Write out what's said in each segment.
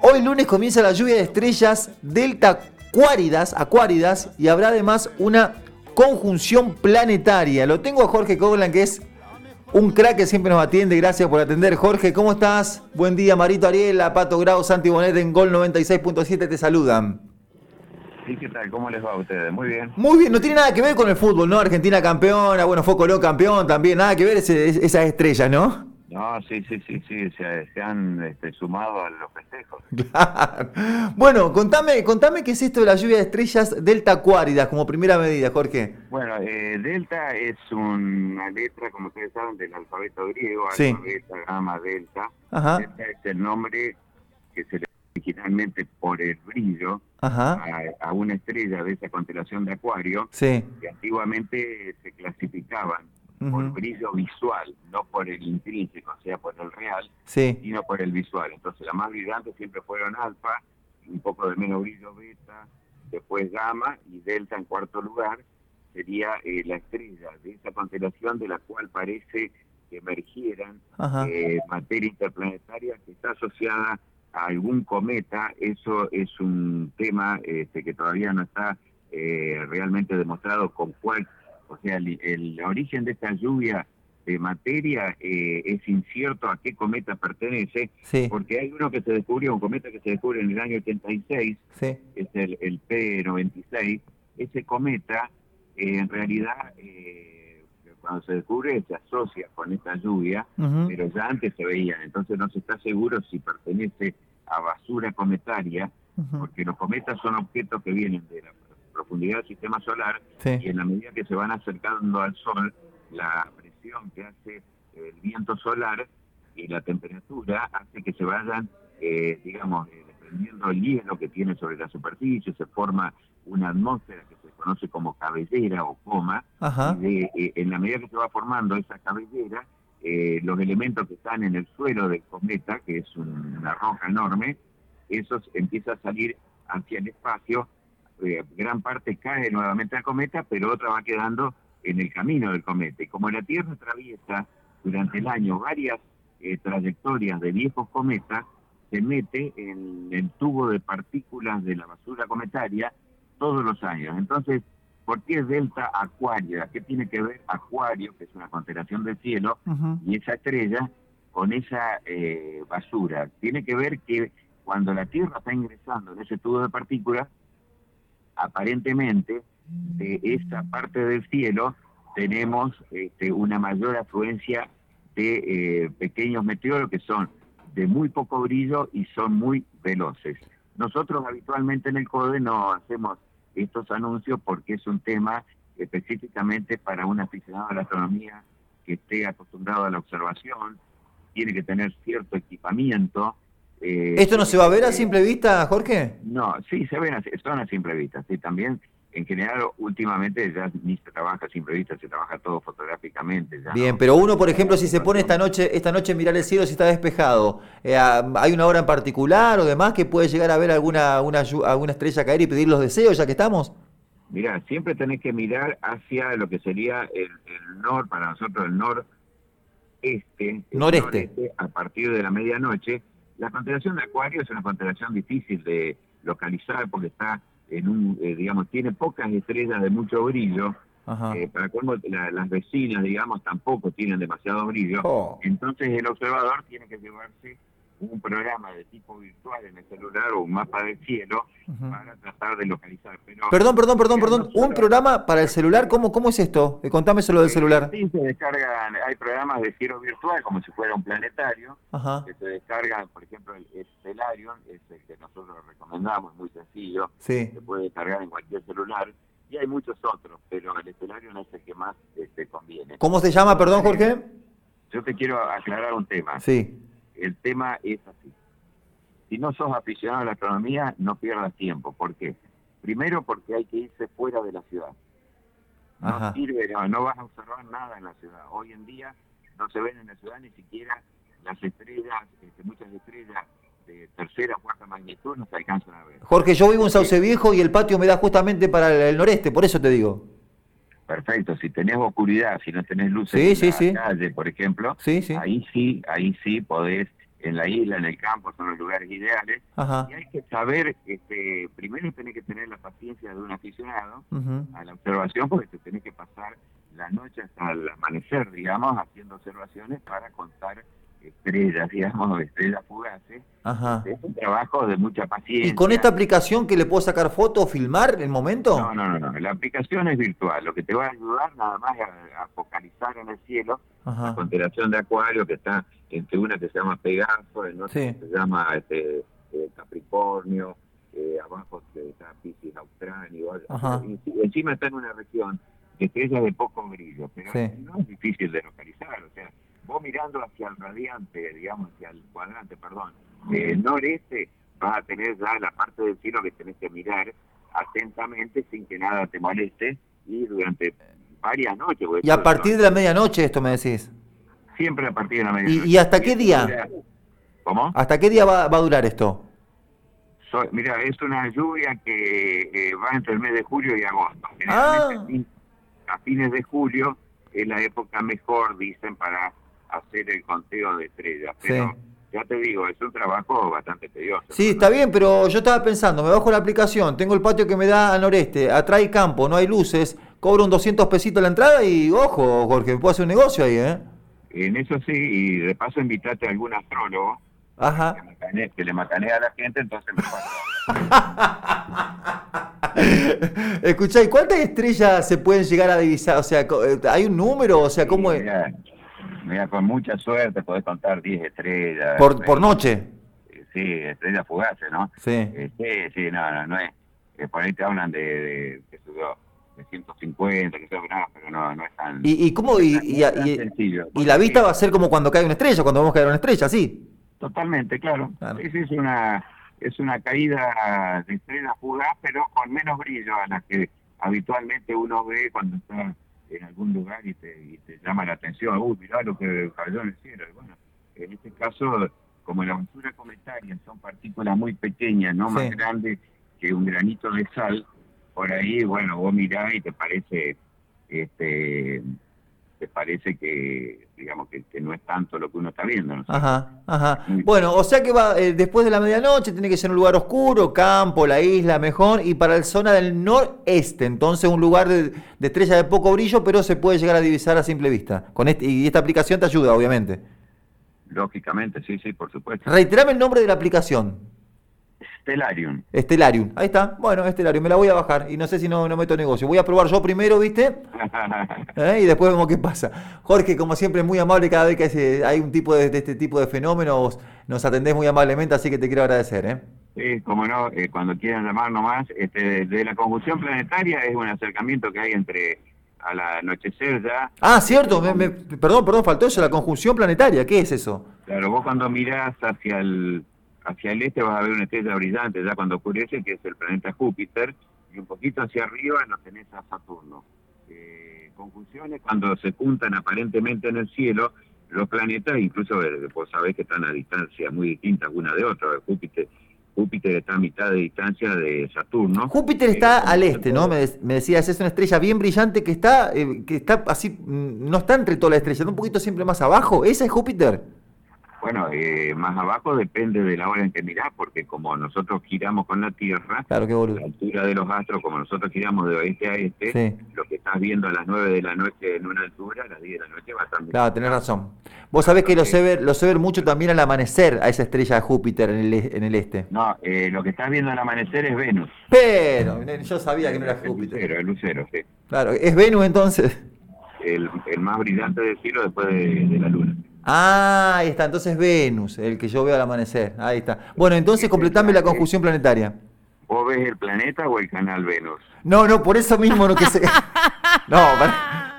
Hoy lunes comienza la lluvia de estrellas delta acuáridas, acuáridas y habrá además una conjunción planetaria. Lo tengo a Jorge Coglan, que es un crack que siempre nos atiende. Gracias por atender. Jorge, ¿cómo estás? Buen día, Marito Ariela, Pato Grau, Santi Bonet en Gol 96.7 te saludan. Sí, ¿qué tal? ¿Cómo les va a ustedes? Muy bien. Muy bien, no tiene nada que ver con el fútbol, ¿no? Argentina campeona, bueno, fue Colón campeón también, nada que ver esas estrellas, ¿no? No, sí, sí, sí, sí, se, han este, sumado a los festejos. Bueno, contame, contame qué es esto de la lluvia de estrellas Delta Acuáridas como primera medida, Jorge. Bueno, eh, Delta es una letra, como ustedes saben, del alfabeto griego, alfa, beta, gamma, delta. Delta es el nombre que se le originalmente por el brillo a, una estrella de esa constelación de Acuario, que antiguamente se clasificaban por brillo visual, no por el intrínseco, o sea, por el real, sino por el visual. Entonces, las más brillantes siempre fueron alfa, un poco de menos brillo beta, después gamma y delta en cuarto lugar sería eh, la estrella de esa constelación de la cual parece que emergieran eh, materia interplanetaria que está asociada a algún cometa. Eso es un tema este, que todavía no está eh, realmente demostrado con cuál o sea, el, origen de esta lluvia de materia eh, es incierto a qué cometa pertenece, porque hay uno que se descubrió, un cometa que se descubre en el año 86, es el, P96, ese cometa eh, en realidad eh, cuando se descubre se asocia con esta lluvia, pero ya antes se veía, entonces no se está seguro si pertenece a basura cometaria, porque los cometas son objetos que vienen de la profundidad del sistema solar y en la medida que se van acercando al Sol, la presión que hace el viento solar y la temperatura hace que se vayan, eh, digamos, eh, desprendiendo el hielo que tiene sobre la superficie, se forma una atmósfera que se conoce como cabellera o coma, y eh, en la medida que se va formando esa cabellera, los elementos que están en el suelo del cometa, que es una roca enorme, esos empiezan a salir hacia el espacio eh, gran parte cae nuevamente al cometa, pero otra va quedando en el camino del cometa. Y como la Tierra atraviesa durante el año varias eh, trayectorias de viejos cometas, se mete en el tubo de partículas de la basura cometaria todos los años. Entonces, ¿por qué es Delta Acuario? ¿Qué tiene que ver Acuario, que es una constelación del cielo, y esa estrella con esa eh, basura? Tiene que ver que cuando la Tierra está ingresando en ese tubo de partículas, aparentemente de esta parte del cielo tenemos este, una mayor afluencia de eh, pequeños meteoros que son de muy poco brillo y son muy veloces. Nosotros habitualmente en el CODE no hacemos estos anuncios porque es un tema específicamente para un aficionado a la astronomía que esté acostumbrado a la observación, tiene que tener cierto equipamiento, eh, ¿Esto no se va a ver a simple vista, Jorge? No, sí, se ven, son a simple vista. Sí, también, en general, últimamente ya ni se trabaja a simple vista, se trabaja todo fotográficamente. Bien, pero uno, por ejemplo, si se pone esta noche esta noche a mirar el cielo si está despejado, eh, ¿hay una hora en particular o demás que puede llegar a ver alguna, una, alguna estrella caer y pedir los deseos ya que estamos? Mira, siempre tenés que mirar hacia lo que sería el, el nor, para nosotros el. El noreste. noreste. A partir de la medianoche la constelación de Acuario es una constelación difícil de localizar porque está en un, eh, digamos, tiene pocas estrellas de mucho brillo. Eh, para colmo, las vecinas, digamos, tampoco tienen demasiado brillo. Oh. Entonces el observador tiene que llevarse un programa de tipo virtual en el celular o un mapa del cielo para tratar de localizar. perdón, perdón, perdón, perdón. Un programa para el celular, ¿cómo, cómo es esto? Eh, contame solo del celular. Sí, se descargan, hay programas de cielo virtual como si fuera un planetario, que se descargan, por ejemplo, el Stellarium, es el que nosotros recomendamos, muy sencillo, se puede descargar en cualquier celular. Y hay muchos otros, pero el Stellarium es el que más este, conviene. ¿Cómo se llama, perdón, Jorge? Yo te quiero aclarar un tema. Sí el tema es así. Si no sos aficionado a la astronomía, no pierdas tiempo. ¿Por qué? Primero porque hay que irse fuera de la ciudad. No sirve, no, vas a observar nada en la ciudad. Hoy en día no se ven en la ciudad ni siquiera las estrellas, este, muchas estrellas de tercera o cuarta magnitud no se alcanzan a ver. Jorge, yo vivo en Sauce Viejo y el patio me da justamente para el, noreste, por eso te digo. Perfecto, si tenés oscuridad, si no tenés luces en la calle, por ejemplo, ahí sí, ahí sí podés en la isla, en el campo, son los lugares ideales. Y hay que saber, este, primero tenés que tener la paciencia de un aficionado a la observación, porque te tenés que pasar la noche hasta el amanecer, digamos, haciendo observaciones para contar estrellas, digamos, estrellas fugaces. Ajá. Es un trabajo de mucha paciencia. ¿Y con esta aplicación que le puedo sacar fotos o filmar en el momento? No, no, no, La aplicación es virtual. Lo que te va a ayudar nada más a, focalizar en el cielo la constelación de Acuario, que está entre una que se llama Pegaso, en otra que se llama este, eh, Capricornio, eh, abajo está Pisces Australia, y, encima está en una región de estrellas de poco brillo, pero no es difícil de localizar, o sea, vos mirando hacia el radiante, digamos, hacia el cuadrante, perdón, eh, noreste, vas a tener ya la parte del cielo que tenés que mirar atentamente sin que nada te moleste y durante varias noches. Y a partir de la medianoche esto me decís. Siempre a partir de la medianoche. ¿Y, hasta qué día? ¿Cómo? ¿Hasta qué día va, a durar esto? mira, es una lluvia que eh, va entre el mes de julio y agosto. Ah. A fines de julio es la época mejor, dicen, para hacer el conteo de estrellas. Pero ya te digo, es un trabajo bastante tedioso. Sí, está bien, pero yo estaba pensando, me bajo la aplicación, tengo el patio que me da al noreste, atrás hay campo, no hay luces, cobro un 200 pesitos la entrada y ojo, Jorge, me puedo hacer un negocio ahí, ¿eh? En eso sí, y de paso invitate a algún astrólogo Ajá. Que, le macanea a la gente, entonces me Escuchá, ¿y cuántas estrellas se pueden llegar a divisar? O sea, eh, ¿hay un número? O sea, ¿cómo es? Mira, con mucha suerte podés contar 10 estrellas. ¿Por, por noche? Sí, estrellas fugaces, ¿no? Sí. Eh, sí, sí, no, no, no es. Eh, por ahí te hablan de, de, de, de 150, que sea, pero no, no es tan. ¿Y, y cómo? y, y, la vista va a ser como cuando cae una estrella, cuando vamos a caer una estrella, ¿sí? Totalmente, claro. claro. Es una, es una caída de estrellas fugaz, pero con menos brillo a la que habitualmente uno ve cuando está en algún lugar y te, te llama la atención, uy, mirá lo que cayó en el cielo. bueno, en este caso, como la basura cometaria son partículas muy pequeñas, no más grandes que un granito de sal, por ahí, bueno, vos mirás y te parece este parece que, digamos, que, no es tanto lo que uno está viendo. Ajá, ajá. Bueno, o sea que va eh, después de la medianoche, tiene que ser un lugar oscuro, campo, la isla, mejor, y para la zona del noreste, entonces un lugar de, estrella de poco brillo, pero se puede llegar a divisar a simple vista. Con este, y esta aplicación te ayuda, obviamente. Lógicamente, sí, sí, por supuesto. Reiterame el nombre de la aplicación. Stellarium. Stellarium, ahí está. Bueno, Stellarium, me la voy a bajar y no sé si no, no meto negocio. Voy a probar yo primero, ¿viste? ¿Eh? Y después vemos qué pasa. Jorge, como siempre, muy amable cada vez que hay un tipo de, este tipo de fenómenos, nos atendés muy amablemente, así que te quiero agradecer. ¿eh? Sí, como no, eh, cuando quieran llamar nomás, este, de la conjunción planetaria es un acercamiento que hay entre al anochecer ya. Ah, cierto, perdón, perdón, faltó eso, la conjunción planetaria, ¿qué es eso? Claro, vos cuando mirás hacia el hacia el este vas a ver una estrella brillante ya cuando oscurece, que es el planeta Júpiter, y un poquito hacia arriba nos tenés a Saturno. Eh, conjunciones cuando se juntan aparentemente en el cielo, los planetas, incluso eh, vos sabés que están a distancia muy distintas una de otra. Júpiter, Júpiter está a mitad de distancia de Saturno. Júpiter está eh, al este, ¿no? Me, decías, es una estrella bien brillante que está, que está así, mm, no está entre todas las estrellas, está un poquito siempre más abajo. ¿Esa es Júpiter? Bueno, eh, más abajo depende de la hora en que mirás, porque como nosotros giramos con la Tierra, claro, la altura de los astros, como nosotros giramos de oeste a este, lo que estás viendo a las 9 de la noche en una altura, a las 10 de la noche va a estar... Claro, tenés razón. Vos sabés que lo sé, ver, lo sé ver mucho también al amanecer, a esa estrella de Júpiter en el, e, en el este. No, eh, lo que estás viendo al amanecer es Venus. Pero, yo sabía que no era Júpiter. El lucero, el lucero, sí. Claro, ¿es Venus entonces? El, más brillante del cielo después de la luna. Ah, ahí está, entonces Venus, el que yo veo al amanecer. Ahí está. Bueno, entonces completame la conjunción planetaria. ¿Vos ves el planeta o el canal Venus? No, no, por eso mismo no que sé. No,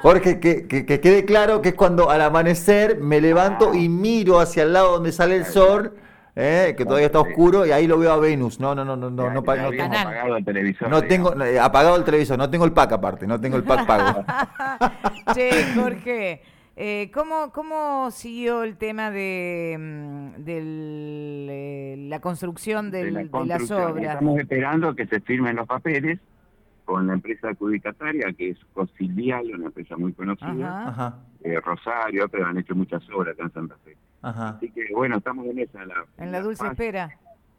Jorge, que, que, quede claro que es cuando al amanecer me levanto y miro hacia el lado donde sale el sol, eh, que todavía está oscuro, y ahí lo veo a Venus. No, no, no, no, no, no, no, apagado el televisor. No tengo, eh, apagado el televisor, no tengo el pack aparte, no tengo el pack pago. Che, Jorge. Eh, ¿cómo, ¿Cómo siguió el tema de, mm, eh, la construcción de, las obras? Estamos esperando que se firmen los papeles con la empresa adjudicataria, que es Cosilial, una empresa muy conocida, Rosario, pero han hecho muchas obras acá en Santa Fe. Así que bueno, estamos en esa. en la, dulce espera.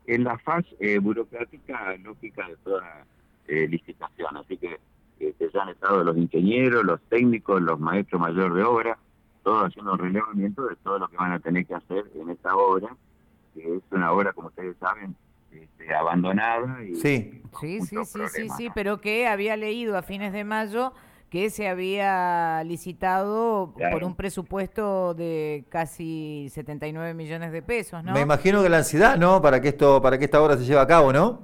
En la fase eh, burocrática lógica de toda eh, licitación. Así que este, ya han estado los ingenieros, los técnicos, los maestros mayores de obra, todos haciendo un relevamiento de todo lo que van a tener que hacer en esta obra, que es una obra, como ustedes saben, este, abandonada. Y sí, sí, sí, sí, sí, sí, pero que había leído a fines de mayo que se había licitado por un presupuesto de casi 79 millones de pesos, ¿no? Me imagino que la ansiedad, ¿no? Para que esto, para que esta obra se lleve a cabo, ¿no?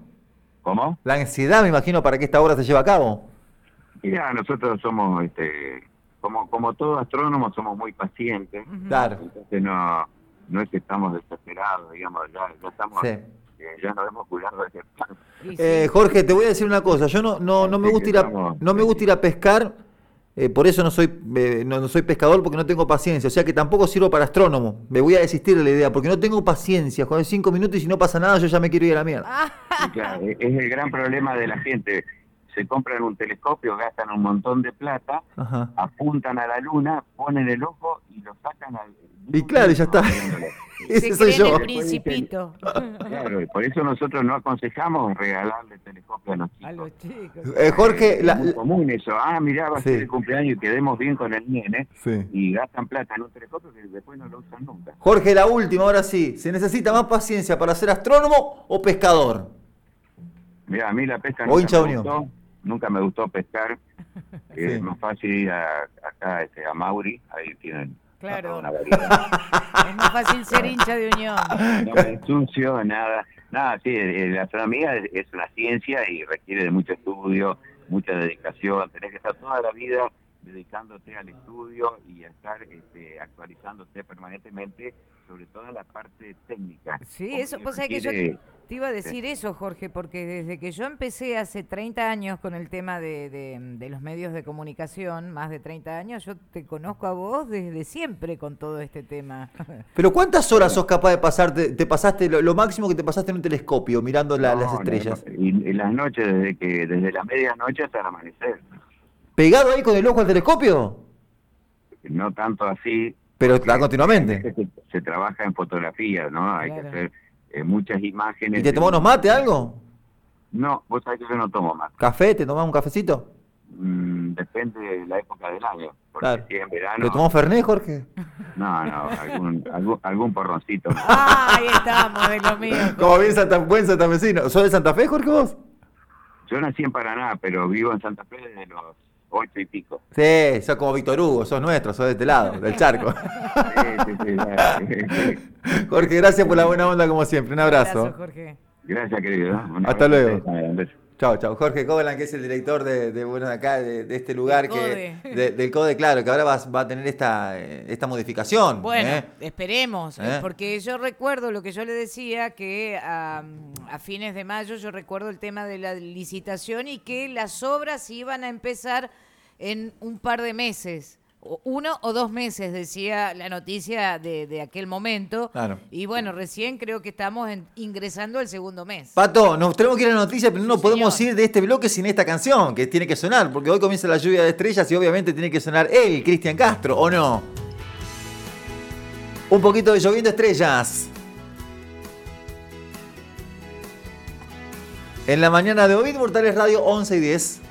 ¿Cómo? La ansiedad, me imagino, para que esta obra se lleve a cabo. Mira, nosotros somos, este, como como todo astrónomo, somos muy pacientes. Claro. Entonces no, no es que estamos desesperados, digamos, ya, ya estamos... Eh, ya nos hemos cuidado de eh, Jorge, te voy a decir una cosa. Yo no, no, no me gusta ir a, no me gusta ir a pescar. Eh, por eso no soy eh, no, soy pescador porque no tengo paciencia. O sea que tampoco sirvo para astrónomo. Me voy a desistir de la idea porque no tengo paciencia. Joder, cinco minutos y si no pasa nada yo ya me quiero ir a la mierda. es el gran problema de la gente se compran un telescopio, gastan un montón de plata, apuntan a la luna, ponen el ojo y lo sacan al... Y claro, ya está. Ese soy yo. El principito. Claro, y por eso nosotros no aconsejamos regalarle telescopio a los chicos. A los chicos. Eh, Jorge, es muy común eso. Ah, mirá, va a ser el cumpleaños y quedemos bien con el nene. Y gastan plata en un telescopio que después no lo usan nunca. Jorge, la última, ahora sí. ¿Se necesita más paciencia para ser astrónomo o pescador? Mira, a mí la pesca o hincha unión nunca me gustó pescar. Es más fácil ir a, acá este, a Mauri, ahí tienen Claro. es más fácil ser hincha de unión. No me ensucio, nada. Nada, sí, eh, la astronomía es, una ciencia y requiere de mucho estudio, mucha dedicación. Tenés que estar toda la vida dedicándote al estudio y estar este, actualizándote permanentemente sobre toda la parte técnica. Sí, eso, pues que yo te iba a decir eso, Jorge, porque desde que yo empecé hace 30 años con el tema de, los medios de comunicación, más de 30 años, yo te conozco a vos desde siempre con todo este tema. Pero ¿cuántas horas sos capaz de pasar? Te, pasaste lo, máximo que te pasaste en un telescopio mirando las estrellas. y, en las noches, desde que desde la medianoche hasta el amanecer. ¿Pegado ahí con el ojo al telescopio? No tanto así. Pero continuamente. Se, trabaja en fotografía, ¿no? Hay que hacer eh, muchas imágenes. ¿Y te tomás unos mate, algo? No, vos sabés que yo no tomo mate. ¿Café? ¿Te tomás un cafecito? Mm, depende de la época del año. Porque si en verano... ¿Te tomás Fernet, Jorge? No, no, algún, algún, algún porroncito. Ah, ahí estamos, de lo mío. Como bien Santa, buen santafesino. ¿Sos de Santa Fe, Jorge, vos? Yo nací en Paraná, pero vivo en Santa Fe desde los ocho y pico. Sí, sos como Víctor Hugo, sos nuestro, sos de este lado, del charco. Sí, sí, sí, Jorge, gracias por la buena onda como siempre. Un abrazo. Gracias, Jorge. Gracias, querido. Hasta luego. Chao, chao. Jorge Covelan, que es el director de, bueno, de acá, de, este lugar, que, del CODE, claro, que ahora va, va a tener esta, esta modificación. Bueno, ¿eh? esperemos, ¿Eh? porque yo recuerdo lo que yo le decía, que a, a, fines de mayo yo recuerdo el tema de la licitación y que las obras iban a empezar en un par de meses uno o dos meses, decía la noticia de, aquel momento. Y bueno, recién creo que estamos ingresando al segundo mes. Pato, nos tenemos que ir a la noticia, pero no podemos ir de este bloque sin esta canción, que tiene que sonar, porque hoy comienza la lluvia de estrellas y obviamente tiene que sonar él, Cristian Castro, ¿o no? Un poquito de lloviendo estrellas. En la mañana de hoy, Mortales Radio 11 y 10.